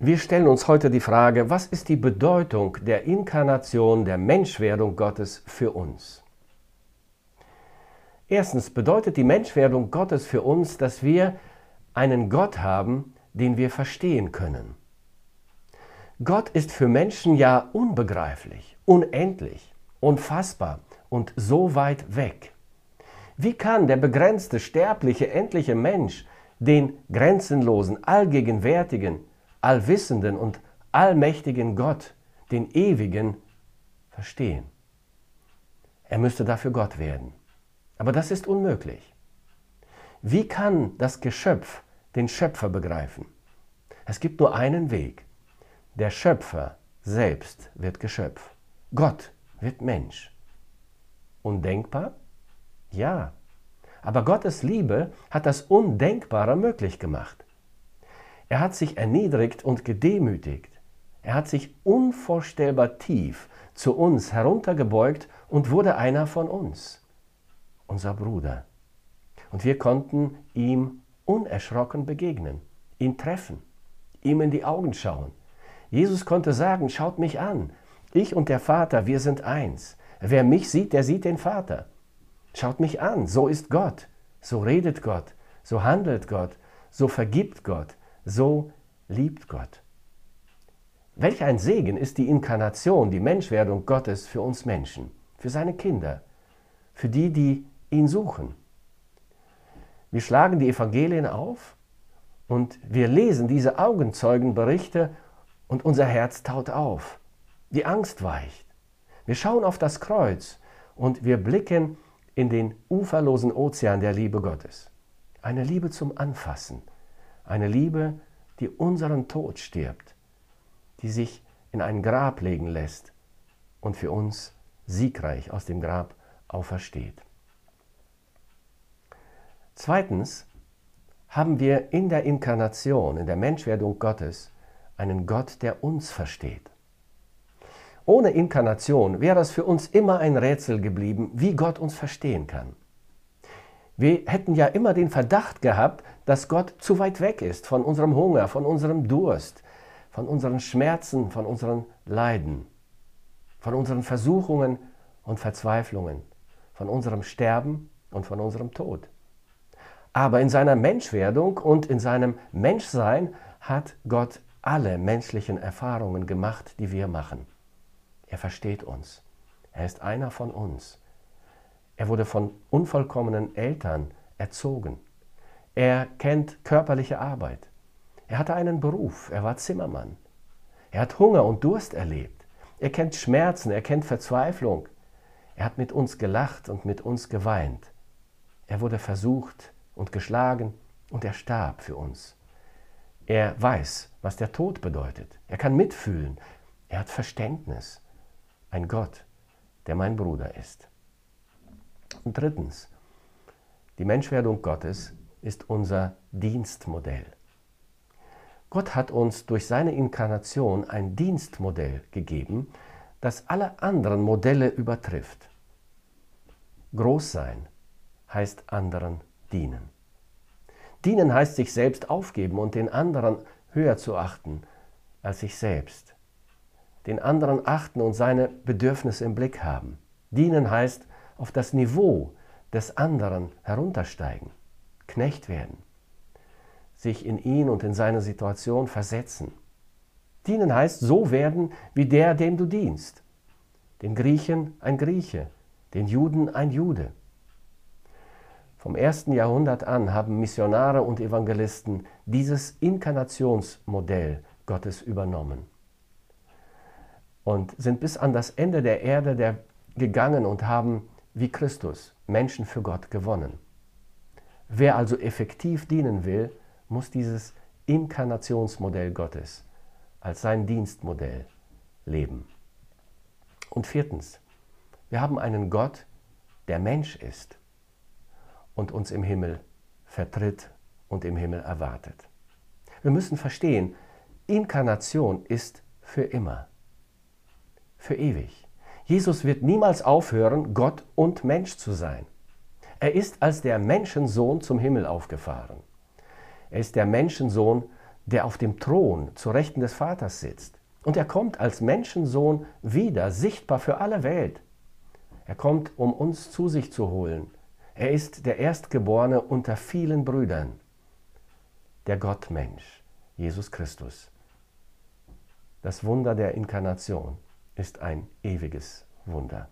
Wir stellen uns heute die Frage, was ist die Bedeutung der Inkarnation, der Menschwerdung Gottes für uns? Erstens bedeutet die Menschwerdung Gottes für uns, dass wir einen Gott haben, den wir verstehen können. Gott ist für Menschen ja unbegreiflich, unendlich, unfassbar und so weit weg. Wie kann der begrenzte, sterbliche, endliche Mensch den grenzenlosen, allgegenwärtigen, allwissenden und allmächtigen Gott, den ewigen, verstehen. Er müsste dafür Gott werden. Aber das ist unmöglich. Wie kann das Geschöpf den Schöpfer begreifen? Es gibt nur einen Weg. Der Schöpfer selbst wird Geschöpf. Gott wird Mensch. Undenkbar? Ja. Aber Gottes Liebe hat das Undenkbare möglich gemacht. Er hat sich erniedrigt und gedemütigt. Er hat sich unvorstellbar tief zu uns heruntergebeugt und wurde einer von uns, unser Bruder. Und wir konnten ihm unerschrocken begegnen, ihn treffen, ihm in die Augen schauen. Jesus konnte sagen, schaut mich an, ich und der Vater, wir sind eins. Wer mich sieht, der sieht den Vater. Schaut mich an, so ist Gott, so redet Gott, so handelt Gott, so vergibt Gott, so liebt Gott. Welch ein Segen ist die Inkarnation, die Menschwerdung Gottes für uns Menschen, für seine Kinder, für die, die ihn suchen. Wir schlagen die Evangelien auf und wir lesen diese Augenzeugenberichte und unser Herz taut auf. Die Angst weicht. Wir schauen auf das Kreuz und wir blicken in den uferlosen Ozean der Liebe Gottes. Eine Liebe zum Anfassen, eine Liebe, die unseren Tod stirbt, die sich in ein Grab legen lässt und für uns siegreich aus dem Grab aufersteht. Zweitens haben wir in der Inkarnation, in der Menschwerdung Gottes, einen Gott, der uns versteht. Ohne Inkarnation wäre es für uns immer ein Rätsel geblieben, wie Gott uns verstehen kann. Wir hätten ja immer den Verdacht gehabt, dass Gott zu weit weg ist von unserem Hunger, von unserem Durst, von unseren Schmerzen, von unseren Leiden, von unseren Versuchungen und Verzweiflungen, von unserem Sterben und von unserem Tod. Aber in seiner Menschwerdung und in seinem Menschsein hat Gott alle menschlichen Erfahrungen gemacht, die wir machen. Er versteht uns. Er ist einer von uns. Er wurde von unvollkommenen Eltern erzogen. Er kennt körperliche Arbeit. Er hatte einen Beruf. Er war Zimmermann. Er hat Hunger und Durst erlebt. Er kennt Schmerzen. Er kennt Verzweiflung. Er hat mit uns gelacht und mit uns geweint. Er wurde versucht und geschlagen und er starb für uns. Er weiß, was der Tod bedeutet. Er kann mitfühlen. Er hat Verständnis. Ein Gott, der mein Bruder ist. Und drittens, die Menschwerdung Gottes ist unser Dienstmodell. Gott hat uns durch seine Inkarnation ein Dienstmodell gegeben, das alle anderen Modelle übertrifft. Groß sein heißt anderen dienen. Dienen heißt sich selbst aufgeben und den anderen höher zu achten als sich selbst. Den anderen achten und seine Bedürfnisse im Blick haben. Dienen heißt auf das Niveau des anderen heruntersteigen, Knecht werden, sich in ihn und in seine Situation versetzen. Dienen heißt so werden wie der, dem du dienst. Den Griechen ein Grieche, den Juden ein Jude. Vom ersten Jahrhundert an haben Missionare und Evangelisten dieses Inkarnationsmodell Gottes übernommen und sind bis an das Ende der Erde der gegangen und haben wie Christus Menschen für Gott gewonnen. Wer also effektiv dienen will, muss dieses Inkarnationsmodell Gottes als sein Dienstmodell leben. Und viertens, wir haben einen Gott, der Mensch ist und uns im Himmel vertritt und im Himmel erwartet. Wir müssen verstehen, Inkarnation ist für immer, für ewig. Jesus wird niemals aufhören, Gott und Mensch zu sein. Er ist als der Menschensohn zum Himmel aufgefahren. Er ist der Menschensohn, der auf dem Thron zu Rechten des Vaters sitzt. Und er kommt als Menschensohn wieder, sichtbar für alle Welt. Er kommt, um uns zu sich zu holen. Er ist der Erstgeborene unter vielen Brüdern. Der Gottmensch, Jesus Christus. Das Wunder der Inkarnation ist ein ewiges Wunder.